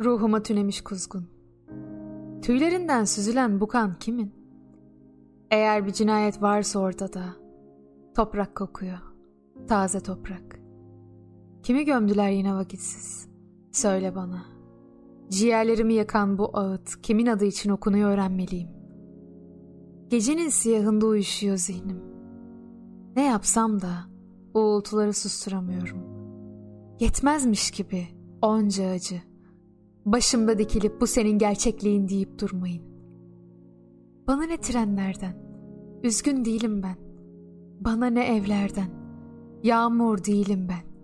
Ruhuma tünemiş kuzgun. Tüylerinden süzülen bu kan kimin? Eğer bir cinayet varsa ortada, toprak kokuyor, taze toprak. Kimi gömdüler yine vakitsiz? Söyle bana. Ciğerlerimi yakan bu ağıt kimin adı için okunuyor öğrenmeliyim. Gecenin siyahında uyuşuyor zihnim. Ne yapsam da uğultuları susturamıyorum. Yetmezmiş gibi onca acı. Başımda dikilip bu senin gerçekliğin deyip durmayın. Bana ne trenlerden, üzgün değilim ben. Bana ne evlerden, yağmur değilim ben.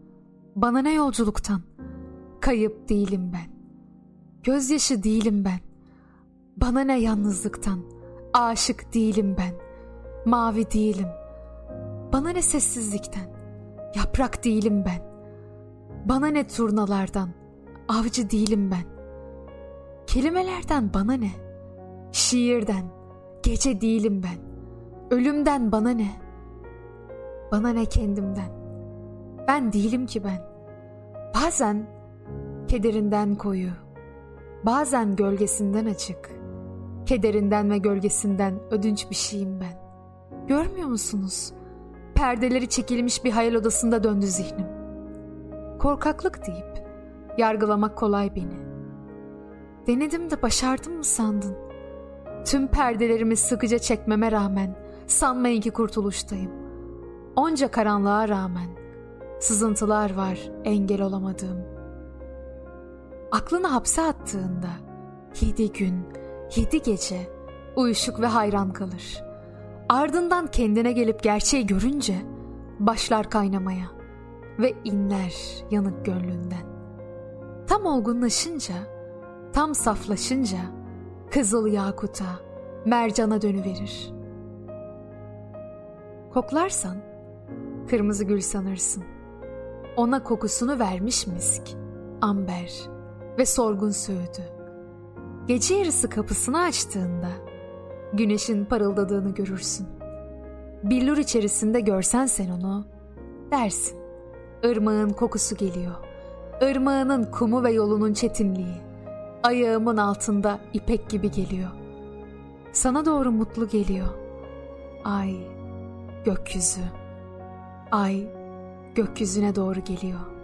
Bana ne yolculuktan, kayıp değilim ben. Gözyaşı değilim ben. Bana ne yalnızlıktan, aşık değilim ben. Mavi değilim. Bana ne sessizlikten, yaprak değilim ben. Bana ne turnalardan, avcı değilim ben. Kelimelerden bana ne? Şiirden, gece değilim ben. Ölümden bana ne? Bana ne kendimden? Ben değilim ki ben. Bazen kederinden koyu, bazen gölgesinden açık. Kederinden ve gölgesinden ödünç bir şeyim ben. Görmüyor musunuz? Perdeleri çekilmiş bir hayal odasında döndü zihnim. Korkaklık deyip yargılamak kolay beni. Denedim de başardım mı sandın? Tüm perdelerimi sıkıca çekmeme rağmen sanmayın ki kurtuluştayım. Onca karanlığa rağmen sızıntılar var engel olamadığım. Aklını hapse attığında yedi gün, yedi gece uyuşuk ve hayran kalır. Ardından kendine gelip gerçeği görünce başlar kaynamaya ve inler yanık gönlünden. Tam olgunlaşınca, tam saflaşınca kızıl yakuta, mercana dönüverir. Koklarsan kırmızı gül sanırsın. Ona kokusunu vermiş misk, amber ve sorgun söğüdü. Gece yarısı kapısını açtığında güneşin parıldadığını görürsün. Billur içerisinde görsen sen onu, dersin. Irmağın kokusu geliyor. Irmağının kumu ve yolunun çetinliği. Ayağımın altında ipek gibi geliyor. Sana doğru mutlu geliyor. Ay, gökyüzü. Ay, gökyüzüne doğru geliyor.''